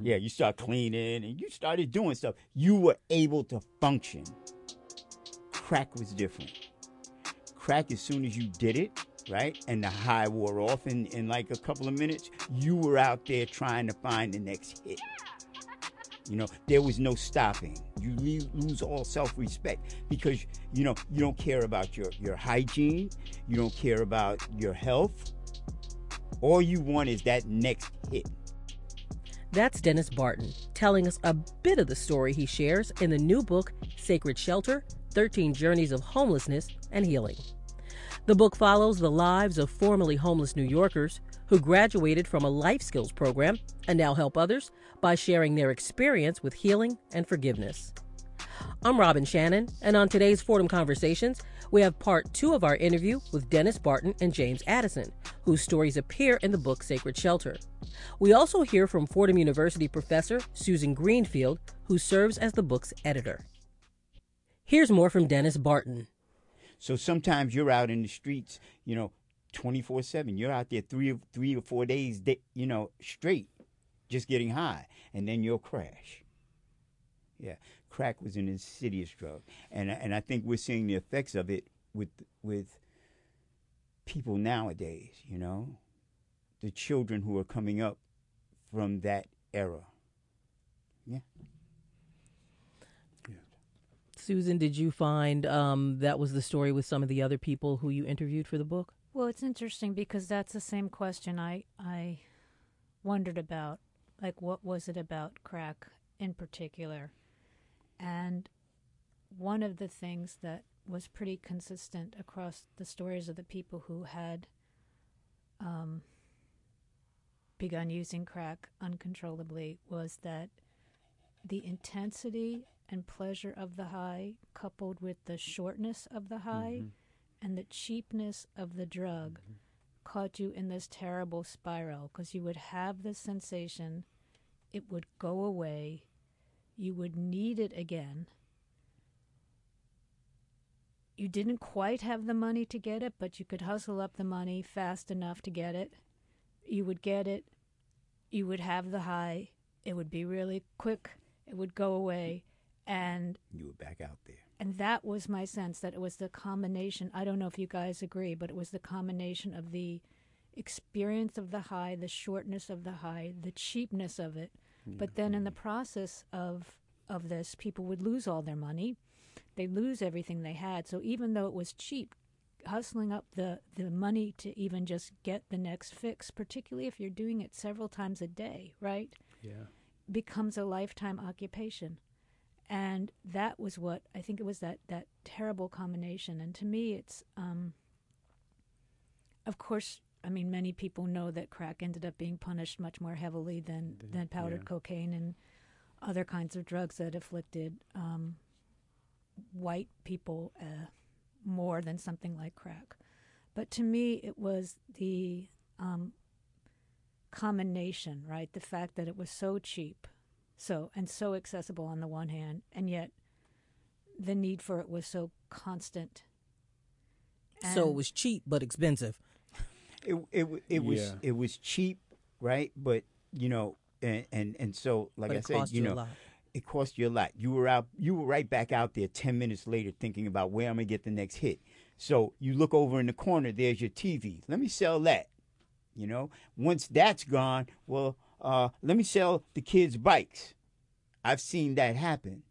Mm-hmm. Yeah, you start cleaning and you started doing stuff. You were able to function. Crack was different. Crack, as soon as you did it, right, and the high wore off in, in like a couple of minutes, you were out there trying to find the next hit. You know, there was no stopping. You lose all self-respect because you know you don't care about your your hygiene. You don't care about your health. All you want is that next hit. That's Dennis Barton telling us a bit of the story he shares in the new book, Sacred Shelter 13 Journeys of Homelessness and Healing. The book follows the lives of formerly homeless New Yorkers who graduated from a life skills program and now help others by sharing their experience with healing and forgiveness. I'm Robin Shannon, and on today's Fordham Conversations, we have part two of our interview with Dennis Barton and James Addison, whose stories appear in the book Sacred Shelter. We also hear from Fordham University professor Susan Greenfield, who serves as the book's editor. Here's more from Dennis Barton. So sometimes you're out in the streets, you know, 24 7. You're out there three, three or four days, you know, straight, just getting high, and then you'll crash. Yeah, crack was an insidious drug, and and I think we're seeing the effects of it with with people nowadays. You know, the children who are coming up from that era. Yeah. Susan, did you find um, that was the story with some of the other people who you interviewed for the book? Well, it's interesting because that's the same question I I wondered about. Like, what was it about crack in particular? And one of the things that was pretty consistent across the stories of the people who had um, begun using crack uncontrollably was that the intensity and pleasure of the high, coupled with the shortness of the high mm-hmm. and the cheapness of the drug, mm-hmm. caught you in this terrible spiral because you would have the sensation, it would go away, you would need it again. You didn't quite have the money to get it, but you could hustle up the money fast enough to get it. You would get it, you would have the high, it would be really quick, it would go away and you were back out there. And that was my sense that it was the combination. I don't know if you guys agree, but it was the combination of the experience of the high, the shortness of the high, the cheapness of it. Yeah. But then in the process of of this, people would lose all their money. They lose everything they had. So even though it was cheap, hustling up the, the money to even just get the next fix, particularly if you're doing it several times a day, right? Yeah. Becomes a lifetime occupation and that was what I think it was that that terrible combination. And to me, it's um, of course. I mean, many people know that crack ended up being punished much more heavily than the, than powdered yeah. cocaine and other kinds of drugs that afflicted um, white people uh, more than something like crack. But to me, it was the um, combination, right? The fact that it was so cheap so and so accessible on the one hand, and yet the need for it was so constant. And so it was cheap but expensive. It it it was yeah. it was cheap, right? But you know, and and, and so like I said, you, know, it cost you a lot. You were out, you were right back out there ten minutes later, thinking about where I'm gonna get the next hit. So you look over in the corner, there's your TV. Let me sell that. You know, once that's gone, well, uh, let me sell the kids bikes. I've seen that happen.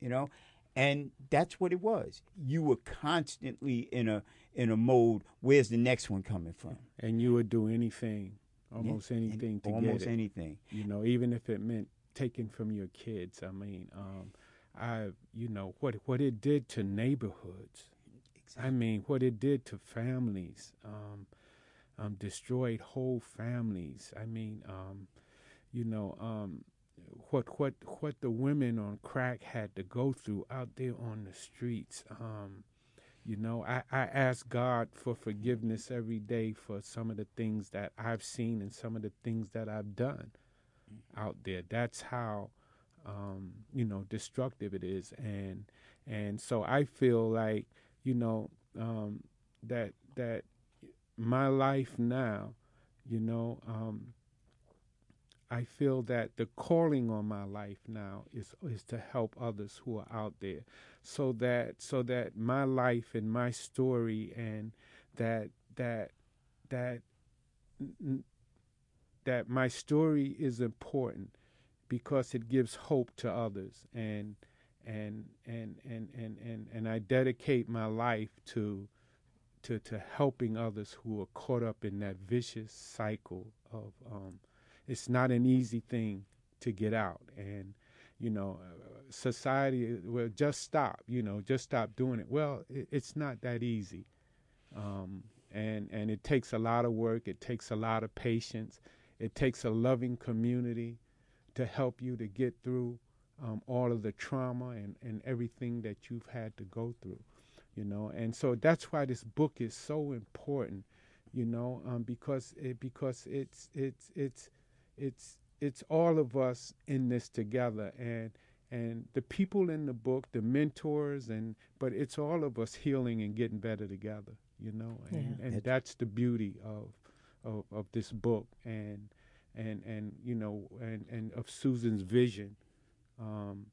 You know, and that's what it was. You were constantly in a in a mode. Where's the next one coming from? And you would do anything, almost yeah, anything to almost get it. anything. You know, even if it meant taking from your kids. I mean, um, I you know what what it did to neighborhoods. Exactly. I mean, what it did to families. Um, um, destroyed whole families. I mean, um, you know, um, what what what the women on crack had to go through out there on the streets. Um, you know, I, I ask God for forgiveness every day for some of the things that I've seen and some of the things that I've done out there. That's how um, you know destructive it is, and and so I feel like you know um, that that my life now, you know, um, I feel that the calling on my life now is is to help others who are out there, so that so that my life and my story and that that that that my story is important because it gives hope to others and and and and and and, and I dedicate my life to to to helping others who are caught up in that vicious cycle of um, it's not an easy thing to get out. And you know society will just stop you know just stop doing it. Well it, it's not that easy. Um, and and it takes a lot of work. It takes a lot of patience. It takes a loving community to help you to get through um, all of the trauma and, and everything that you've had to go through you know. And so that's why this book is so important you know um, because it because it's it's it's it's it's all of us in this together. And and the people in the book the mentors and but it's all of us healing and getting better together you know? And, yeah. and that's the beauty of, of of this book and and and you know and and of Susan's vision. Um,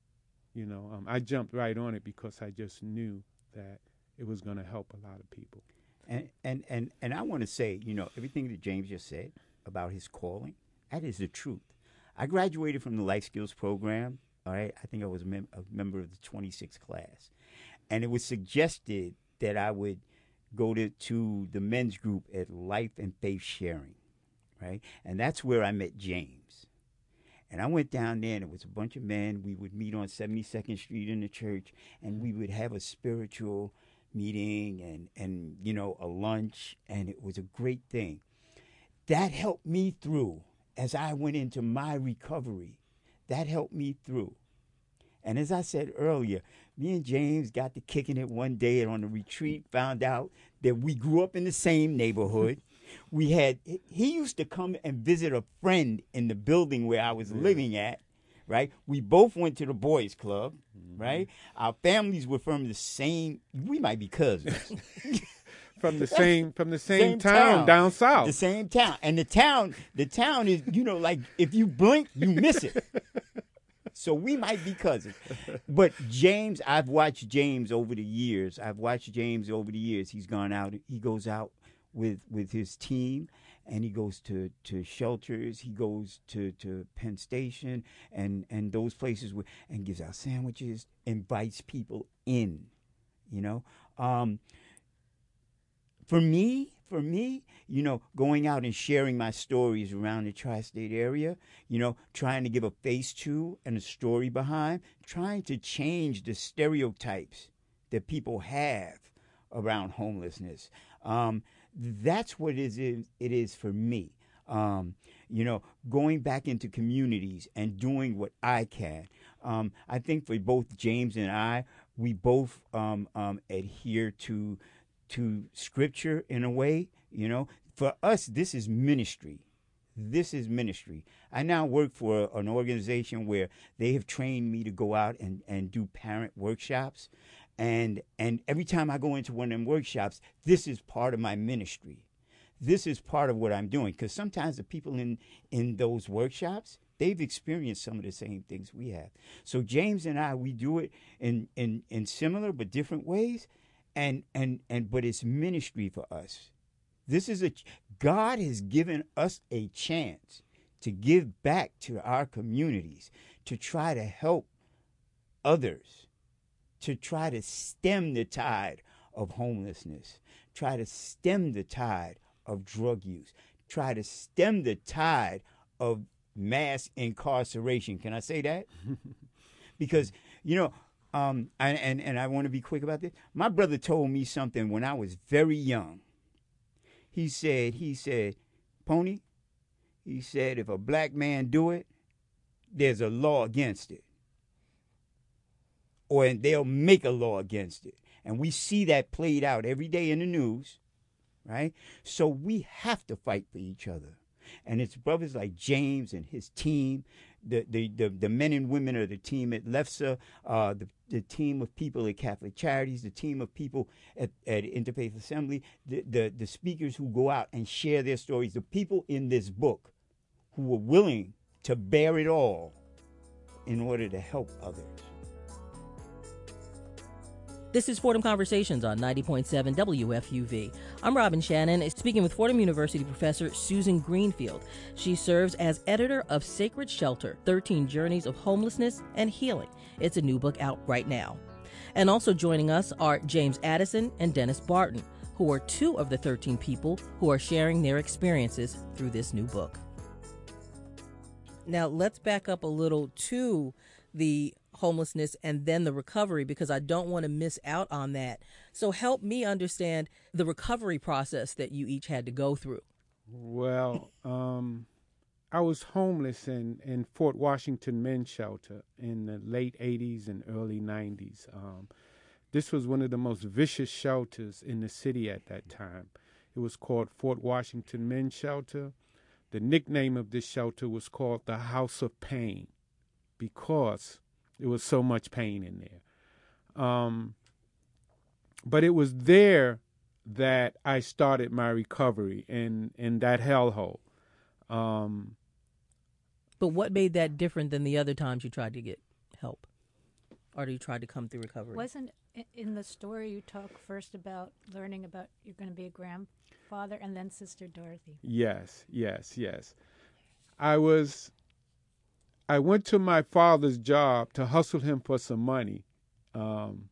you know um, I jumped right on it because I just knew that it was going to help a lot of people. And and and and I want to say you know everything that James just said about his calling that is the truth. I graduated from the life skills program. All right, I think I was a, mem- a member of the 26th class, and it was suggested that I would go to to the men's group at Life and Faith Sharing, right? And that's where I met James. And I went down there, and it was a bunch of men. We would meet on 72nd Street in the church, and we would have a spiritual meeting and and you know a lunch, and it was a great thing. That helped me through as I went into my recovery, that helped me through. And as I said earlier, me and James got to kicking it one day on a retreat, found out that we grew up in the same neighborhood. we had, he used to come and visit a friend in the building where I was yeah. living at, right? We both went to the boys' club, mm-hmm. right? Our families were from the same, we might be cousins. from the same from the same, same town, town, down south. The same town, and the town, the town is you know like if you blink, you miss it. so we might be cousins. But James, I've watched James over the years. I've watched James over the years. He's gone out. He goes out with with his team and he goes to, to shelters, he goes to, to Penn Station and, and those places where, and gives out sandwiches, invites people in, you know. Um, for me, for me, you know, going out and sharing my stories around the tri state area, you know, trying to give a face to and a story behind, trying to change the stereotypes that people have around homelessness. Um, that's what it is, it is for me. Um, you know, going back into communities and doing what I can. Um, I think for both James and I, we both um, um adhere to to scripture in a way, you know. For us, this is ministry. This is ministry. I now work for an organization where they have trained me to go out and, and do parent workshops. And and every time I go into one of them workshops, this is part of my ministry. This is part of what I'm doing. Because sometimes the people in in those workshops, they've experienced some of the same things we have. So James and I, we do it in in, in similar but different ways and and and but it's ministry for us. This is a god has given us a chance to give back to our communities to try to help others to try to stem the tide of homelessness try to stem the tide of drug use try to stem the tide of mass incarceration. Can i say that? Because you know um, and, and, and I want to be quick about this. My brother told me something when I was very young. He said, he said, Pony, he said, if a black man do it, there's a law against it. Or they'll make a law against it. And we see that played out every day in the news, right? So we have to fight for each other. And it's brothers like James and his team the, the, the, the, men and women of the team at LEFSA, uh, the, the team of people at Catholic Charities, the team of people at, at Interfaith Assembly, the, the, the speakers who go out and share their stories, the people in this book who were willing to bear it all in order to help others. This is Fordham Conversations on 90.7 WFUV. I'm Robin Shannon, speaking with Fordham University professor Susan Greenfield. She serves as editor of Sacred Shelter 13 Journeys of Homelessness and Healing. It's a new book out right now. And also joining us are James Addison and Dennis Barton, who are two of the 13 people who are sharing their experiences through this new book. Now, let's back up a little to the homelessness and then the recovery because I don't want to miss out on that. So, help me understand the recovery process that you each had to go through. Well, um, I was homeless in, in Fort Washington Men's Shelter in the late 80s and early 90s. Um, this was one of the most vicious shelters in the city at that time. It was called Fort Washington Men's Shelter. The nickname of this shelter was called the House of Pain because there was so much pain in there. Um, but it was there that I started my recovery in, in that hellhole. Um, but what made that different than the other times you tried to get help? Or you tried to come through recovery? Wasn't in the story you talk first about learning about you're going to be a grandfather and then Sister Dorothy? Yes, yes, yes. I was I went to my father's job to hustle him for some money, um,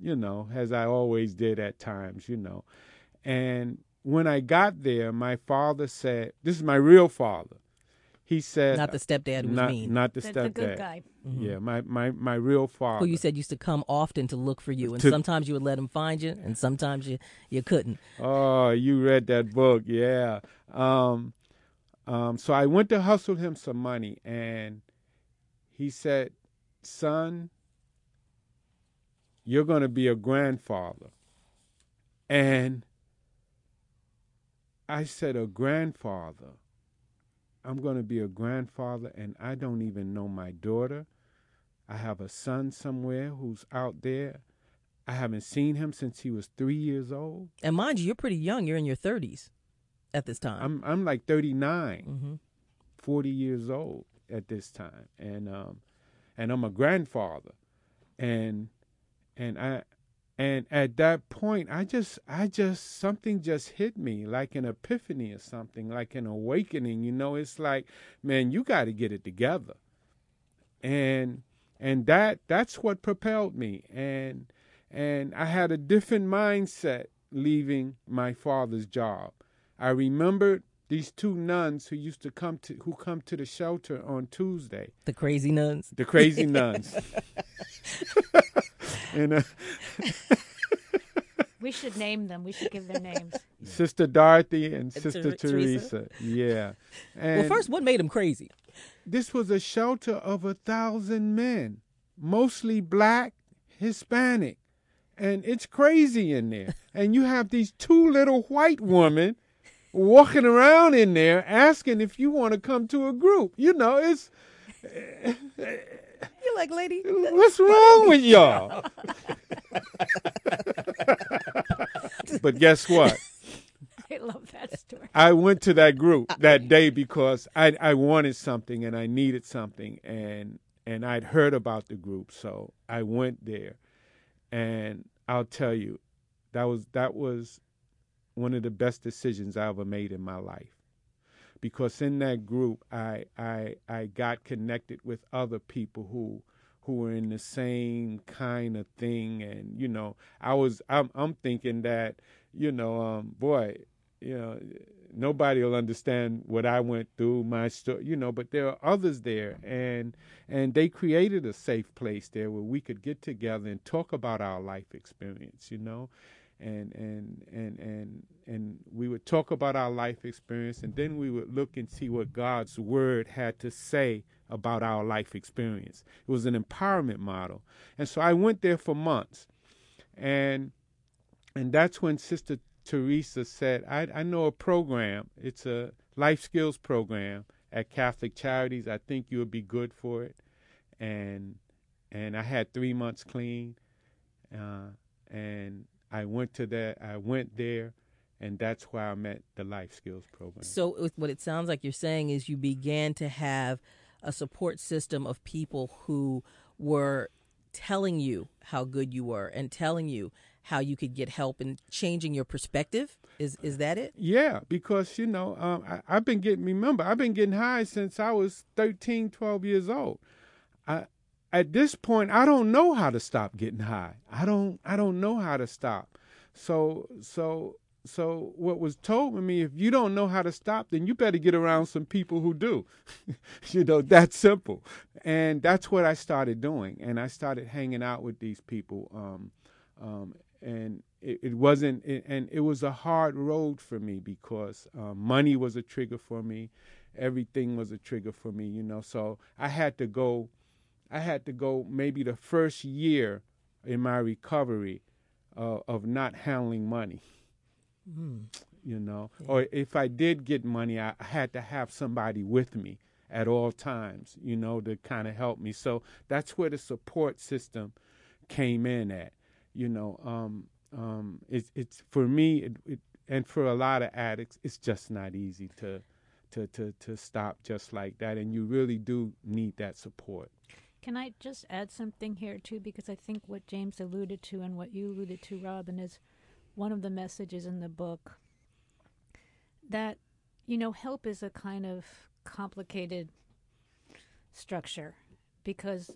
you know, as I always did at times, you know. And when I got there, my father said, This is my real father. He said, Not the stepdad who's not, mean. Not the, the stepdad. The good guy. Mm-hmm. Yeah, my, my, my real father. Who you said used to come often to look for you. And to, sometimes you would let him find you, and sometimes you, you couldn't. Oh, you read that book. Yeah. Um, um, so I went to hustle him some money, and he said, Son, you're going to be a grandfather. And I said, A grandfather? I'm going to be a grandfather, and I don't even know my daughter. I have a son somewhere who's out there. I haven't seen him since he was three years old. And mind you, you're pretty young. You're in your 30s at this time. I'm I'm like 39, mm-hmm. 40 years old at this time, and um, and I'm a grandfather, and and I and at that point I just I just something just hit me like an epiphany or something, like an awakening. You know, it's like, man, you got to get it together, and and that that's what propelled me, and and I had a different mindset leaving my father's job. I remembered these two nuns who used to come to who come to the shelter on Tuesday. The crazy nuns. The crazy nuns. and, uh, we should name them. We should give their names. Sister Dorothy and, and Sister Ter- Teresa. Teresa. Yeah. And well, first, what made them crazy? This was a shelter of a thousand men, mostly black, Hispanic, and it's crazy in there. and you have these two little white women walking around in there asking if you want to come to a group. You know, it's. You're like, lady. What's wrong with y'all? but guess what? I love that story. I went to that group that day because I I wanted something and I needed something and and I'd heard about the group, so I went there, and I'll tell you, that was that was one of the best decisions I ever made in my life. Because in that group, I I I got connected with other people who who were in the same kind of thing, and you know, I was I'm I'm thinking that you know, um, boy, you know, nobody will understand what I went through, my story, you know, but there are others there, and and they created a safe place there where we could get together and talk about our life experience, you know, and and and and and we would talk about our life experience and then we would look and see what God's word had to say about our life experience. It was an empowerment model. And so I went there for months. And and that's when Sister Teresa said, I, I know a program. It's a life skills program at Catholic Charities. I think you would be good for it. And and I had three months clean. Uh, and I went to that. I went there, and that's where I met the life skills program. So, what it sounds like you're saying is you began to have a support system of people who were telling you how good you were and telling you how you could get help and changing your perspective. Is is that it? Yeah, because you know um, I, have been getting. Remember, I've been getting high since I was 13, 12 years old. I, at this point, I don't know how to stop getting high. I don't. I don't know how to stop. So so so what was told to me, if you don't know how to stop, then you better get around some people who do. you know, that's simple. And that's what I started doing. And I started hanging out with these people. Um, um, and it, it wasn't, it, and it was a hard road for me because um, money was a trigger for me. Everything was a trigger for me, you know. So I had to go, I had to go maybe the first year in my recovery uh, of not handling money Mm. You know, yeah. or if I did get money, I had to have somebody with me at all times, you know, to kind of help me. So that's where the support system came in at. You know, um, um, it's it's for me, it, it, and for a lot of addicts, it's just not easy to to to to stop just like that, and you really do need that support. Can I just add something here too? Because I think what James alluded to and what you alluded to, Robin, is one of the messages in the book that you know help is a kind of complicated structure because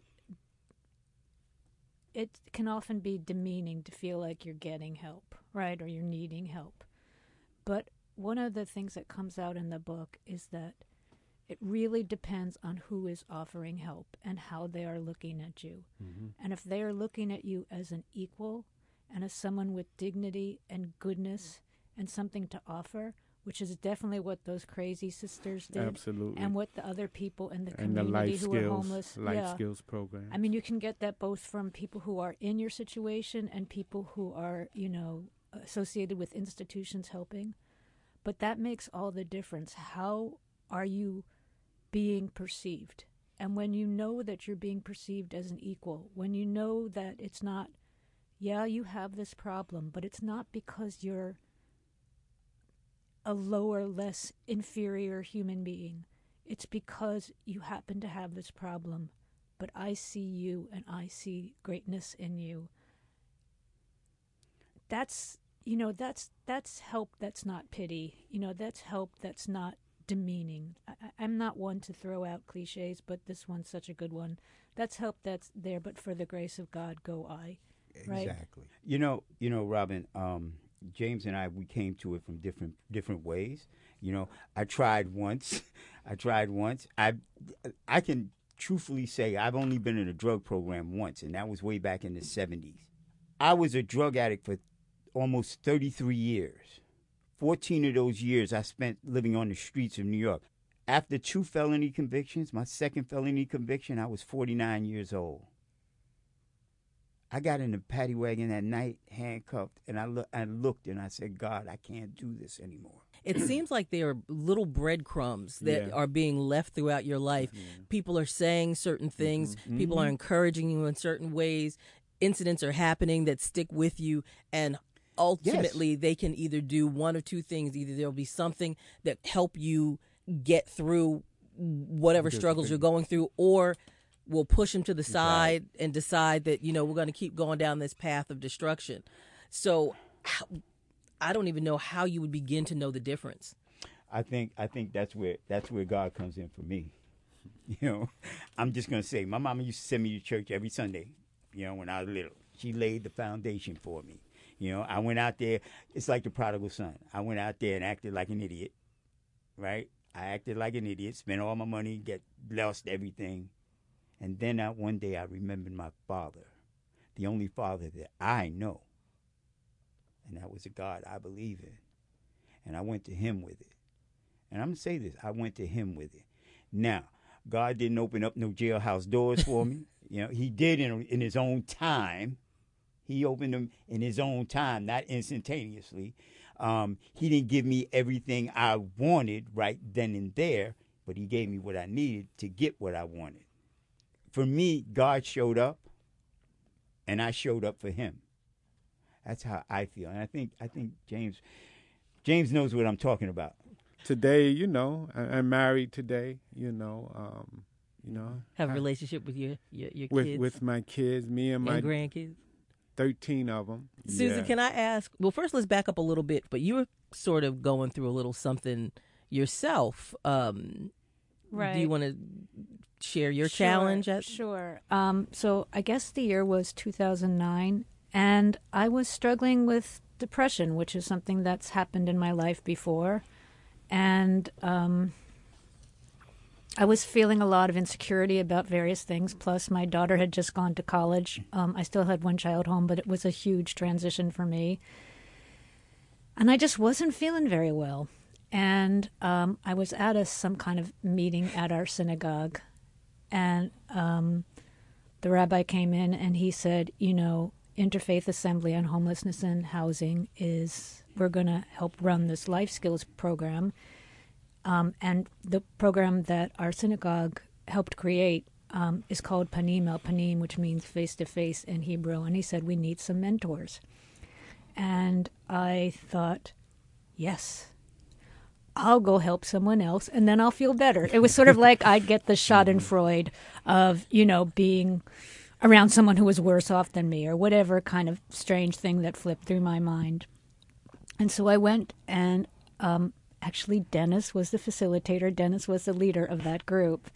it can often be demeaning to feel like you're getting help, right? Or you're needing help. But one of the things that comes out in the book is that it really depends on who is offering help and how they are looking at you. Mm-hmm. And if they are looking at you as an equal and as someone with dignity and goodness and something to offer, which is definitely what those crazy sisters did. Absolutely. And what the other people in the community the who skills, are homeless. Life yeah. skills program. I mean, you can get that both from people who are in your situation and people who are, you know, associated with institutions helping. But that makes all the difference. How are you being perceived? And when you know that you're being perceived as an equal, when you know that it's not – yeah, you have this problem, but it's not because you're a lower, less inferior human being. It's because you happen to have this problem, but I see you and I see greatness in you. That's you know that's that's help that's not pity you know that's help that's not demeaning I, am not one to throw out cliches but this one's such a good one that's help that's there but for the grace of god go i Right? Exactly. You know, you know, Robin. Um, James and I, we came to it from different different ways. You know, I tried once. I tried once. I I can truthfully say I've only been in a drug program once, and that was way back in the '70s. I was a drug addict for almost 33 years. 14 of those years I spent living on the streets of New York. After two felony convictions, my second felony conviction, I was 49 years old. I got in the paddy wagon that night, handcuffed, and I, look, I looked and I said, God, I can't do this anymore. It seems like there are little breadcrumbs that yeah. are being left throughout your life. Mm-hmm. People are saying certain things, mm-hmm. people are mm-hmm. encouraging you in certain ways. Incidents are happening that stick with you, and ultimately yes. they can either do one or two things. Either there'll be something that help you get through whatever struggles you're going through, or we'll push them to the side right. and decide that you know we're going to keep going down this path of destruction. So I don't even know how you would begin to know the difference. I think I think that's where that's where God comes in for me. You know, I'm just gonna say my mama used to send me to church every Sunday. You know, when I was little, she laid the foundation for me. You know, I went out there. It's like the prodigal son. I went out there and acted like an idiot, right? I acted like an idiot, spent all my money, get lost everything, and then I, one day I remembered my father, the only father that I know. And that was a God I believe in. And I went to him with it. And I'm going to say this I went to him with it. Now, God didn't open up no jailhouse doors for me. You know, he did in, in his own time. He opened them in his own time, not instantaneously. Um, he didn't give me everything I wanted right then and there, but he gave me what I needed to get what I wanted for me, God showed up, and I showed up for Him. That's how I feel, and I think I think James James knows what I'm talking about. Today, you know, I, am married today. You know, um, You know, have a relationship with your your, your with, kids with my kids, me and my and grandkids. Thirteen of them. Susan, yeah. can I ask? Well, first let's back up a little bit. But you were sort of going through a little something yourself. Um, right. Do you want to share your sure, challenge? At- sure. Um, so I guess the year was 2009, and I was struggling with depression, which is something that's happened in my life before, and um, I was feeling a lot of insecurity about various things. Plus, my daughter had just gone to college. Um, I still had one child home, but it was a huge transition for me. And I just wasn't feeling very well. And um, I was at a some kind of meeting at our synagogue, and um, the rabbi came in and he said, "You know, Interfaith Assembly on Homelessness and Housing is we're going to help run this life skills program." Um, and the program that our synagogue helped create um, is called Panim El Panim, which means face to face in Hebrew. And he said, We need some mentors. And I thought, Yes, I'll go help someone else and then I'll feel better. It was sort of like I'd get the Schadenfreude of, you know, being around someone who was worse off than me or whatever kind of strange thing that flipped through my mind. And so I went and um, actually Dennis was the facilitator. Dennis was the leader of that group.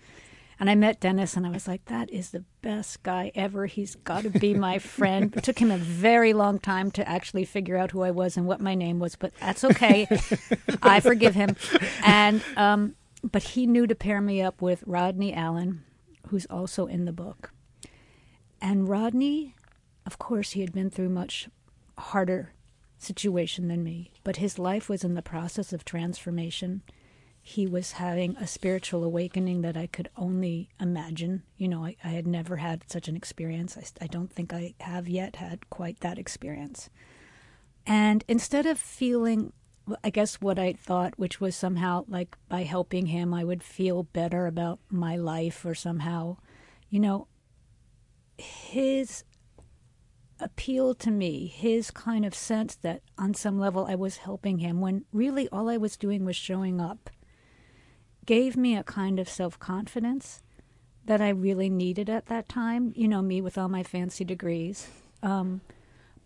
And I met Dennis and I was like, that is the best guy ever. He's got to be my friend. It took him a very long time to actually figure out who I was and what my name was, but that's okay. I forgive him. And, um, but he knew to pair me up with Rodney Allen, who's also in the book. And Rodney, of course, he had been through much harder situation than me, but his life was in the process of transformation. He was having a spiritual awakening that I could only imagine. You know, I, I had never had such an experience. I, I don't think I have yet had quite that experience. And instead of feeling, I guess, what I thought, which was somehow like by helping him, I would feel better about my life or somehow, you know, his appealed to me, his kind of sense that on some level I was helping him when really all I was doing was showing up, gave me a kind of self confidence that I really needed at that time. You know, me with all my fancy degrees. Um,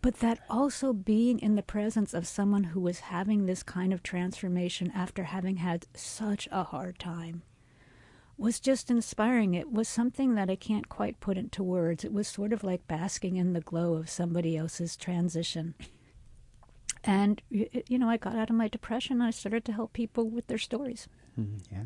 but that also being in the presence of someone who was having this kind of transformation after having had such a hard time was just inspiring. It was something that I can't quite put into words. It was sort of like basking in the glow of somebody else's transition. And, you know, I got out of my depression and I started to help people with their stories. Mm-hmm. Yeah.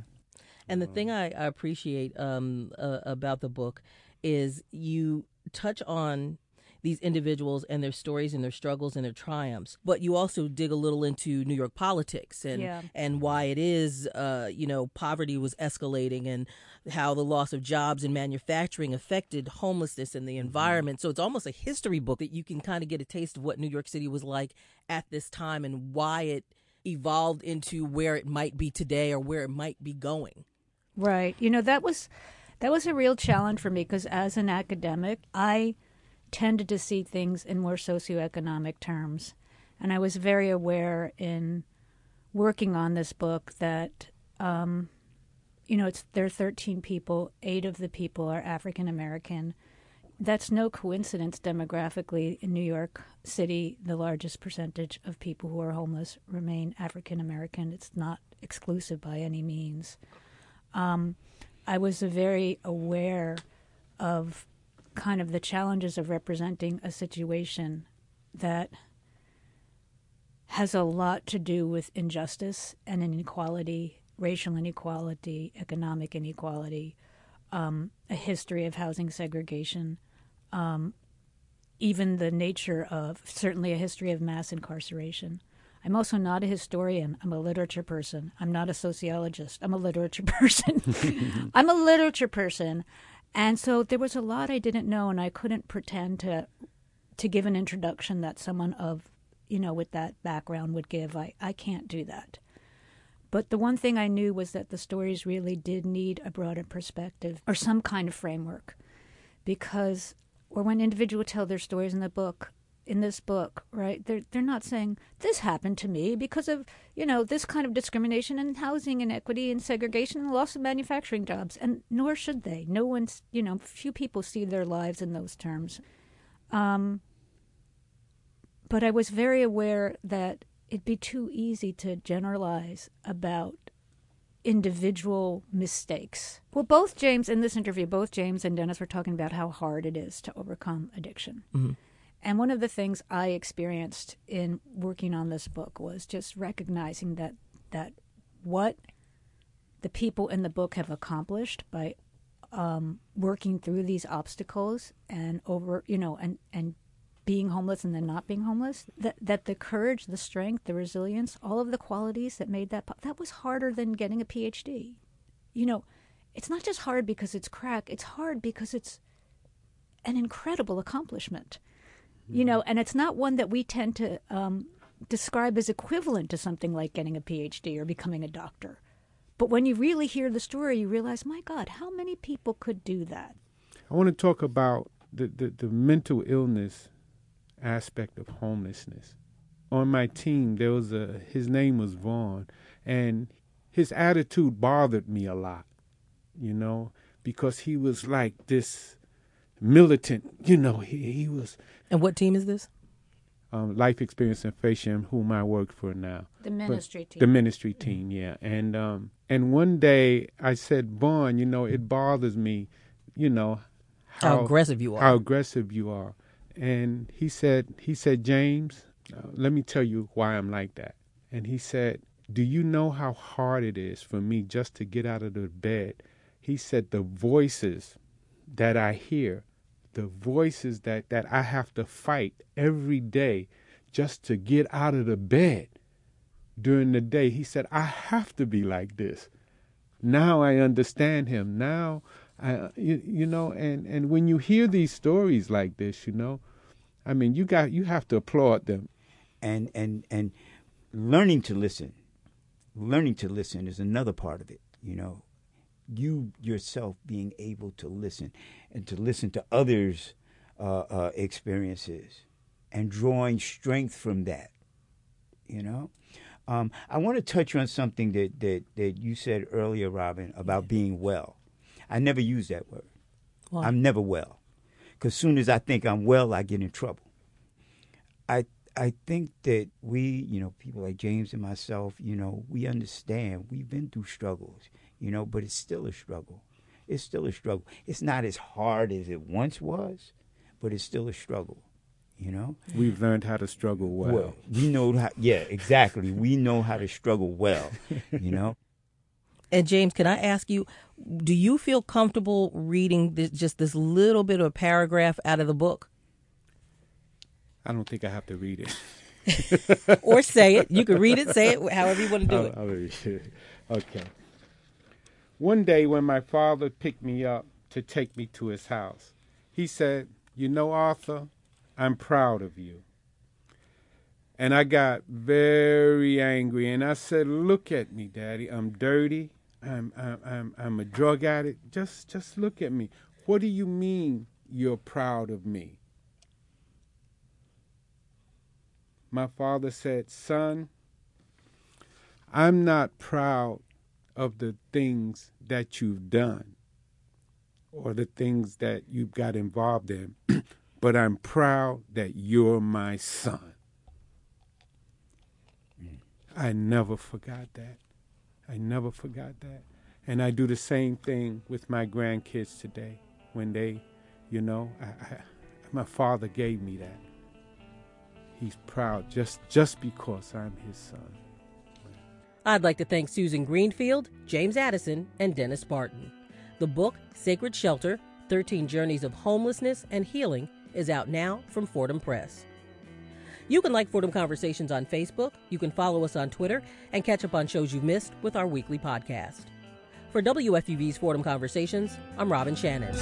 And the thing I, I appreciate um, uh, about the book is you touch on these individuals and their stories and their struggles and their triumphs. But you also dig a little into New York politics and yeah. and why it is, uh, you know, poverty was escalating and how the loss of jobs in manufacturing affected homelessness and the mm-hmm. environment. So it's almost a history book that you can kind of get a taste of what New York City was like at this time and why it evolved into where it might be today or where it might be going. Right. You know, that was that was a real challenge for me because as an academic, I tended to see things in more socioeconomic terms. And I was very aware in working on this book that, um, you know, it's there are 13 people, eight of the people are African American. That's no coincidence demographically in New York City, the largest percentage of people who are homeless remain African American. It's not exclusive by any means. Um, I was very aware of kind of the challenges of representing a situation that has a lot to do with injustice and inequality, racial inequality, economic inequality, um, a history of housing segregation, um, even the nature of certainly a history of mass incarceration. I'm also not a historian. I'm a literature person. I'm not a sociologist. I'm a literature person. I'm a literature person. And so there was a lot I didn't know, and I couldn't pretend to to give an introduction that someone of you know with that background would give. I I can't do that. But the one thing I knew was that the stories really did need a broader perspective or some kind of framework, because or when individuals tell their stories in the book, in this book, right? They're they're not saying this happened to me because of you know this kind of discrimination and housing inequity and segregation and loss of manufacturing jobs, and nor should they. No one's you know few people see their lives in those terms. Um, but I was very aware that it'd be too easy to generalize about individual mistakes. Well, both James in this interview, both James and Dennis were talking about how hard it is to overcome addiction. Mm-hmm. And one of the things I experienced in working on this book was just recognizing that that what the people in the book have accomplished by um, working through these obstacles and over, you know, and and being homeless and then not being homeless that that the courage the strength the resilience all of the qualities that made that that was harder than getting a phd you know it's not just hard because it's crack it's hard because it's an incredible accomplishment. You know and it's not one that we tend to um, describe as equivalent to something like getting a phd or becoming a doctor. But when you really hear the story you realize my god how many people could do that? I want to talk about the, the, the mental illness aspect of homelessness. On my team, there was a his name was Vaughn, and his attitude bothered me a lot, you know, because he was like this militant, you know, he, he was. And what team is this? Um, Life Experience and Faith Sharing, whom I work for now. The ministry but, team. The ministry team, yeah. And um, and one day I said, Vaughn, you know, it bothers me, you know, how, how aggressive you are. How aggressive you are and he said he said James, uh, let me tell you why I'm like that. And he said, "Do you know how hard it is for me just to get out of the bed?" He said the voices that I hear, the voices that that I have to fight every day just to get out of the bed during the day. He said, "I have to be like this." Now I understand him. Now I, you, you know, and, and when you hear these stories like this, you know, I mean, you got you have to applaud them. And and and learning to listen, learning to listen is another part of it. You know, you yourself being able to listen and to listen to others' uh, uh, experiences and drawing strength from that. You know, um, I want to touch on something that, that that you said earlier, Robin, about yeah. being well. I never use that word. Why? I'm never well. Because soon as I think I'm well, I get in trouble. I I think that we, you know, people like James and myself, you know, we understand. We've been through struggles, you know, but it's still a struggle. It's still a struggle. It's not as hard as it once was, but it's still a struggle. You know, we've learned how to struggle well. well we know how. Yeah, exactly. we know how to struggle well. You know. And James, can I ask you, do you feel comfortable reading this, just this little bit of a paragraph out of the book? I don't think I have to read it. or say it. You can read it, say it, however you want to do I'll, it. I'll read it. Okay. One day when my father picked me up to take me to his house, he said, You know, Arthur, I'm proud of you. And I got very angry and I said, Look at me, Daddy. I'm dirty. I'm, I'm, I'm, I'm a drug addict. Just, just look at me. What do you mean you're proud of me? My father said, Son, I'm not proud of the things that you've done or the things that you've got involved in, but I'm proud that you're my son. Mm. I never forgot that. I never forgot that. And I do the same thing with my grandkids today when they, you know, I, I, my father gave me that. He's proud just just because I'm his son. I'd like to thank Susan Greenfield, James Addison, and Dennis Barton. The book, Sacred Shelter 13 Journeys of Homelessness and Healing, is out now from Fordham Press. You can like Fordham Conversations on Facebook, you can follow us on Twitter, and catch up on shows you've missed with our weekly podcast. For WFUV's Fordham Conversations, I'm Robin Shannon.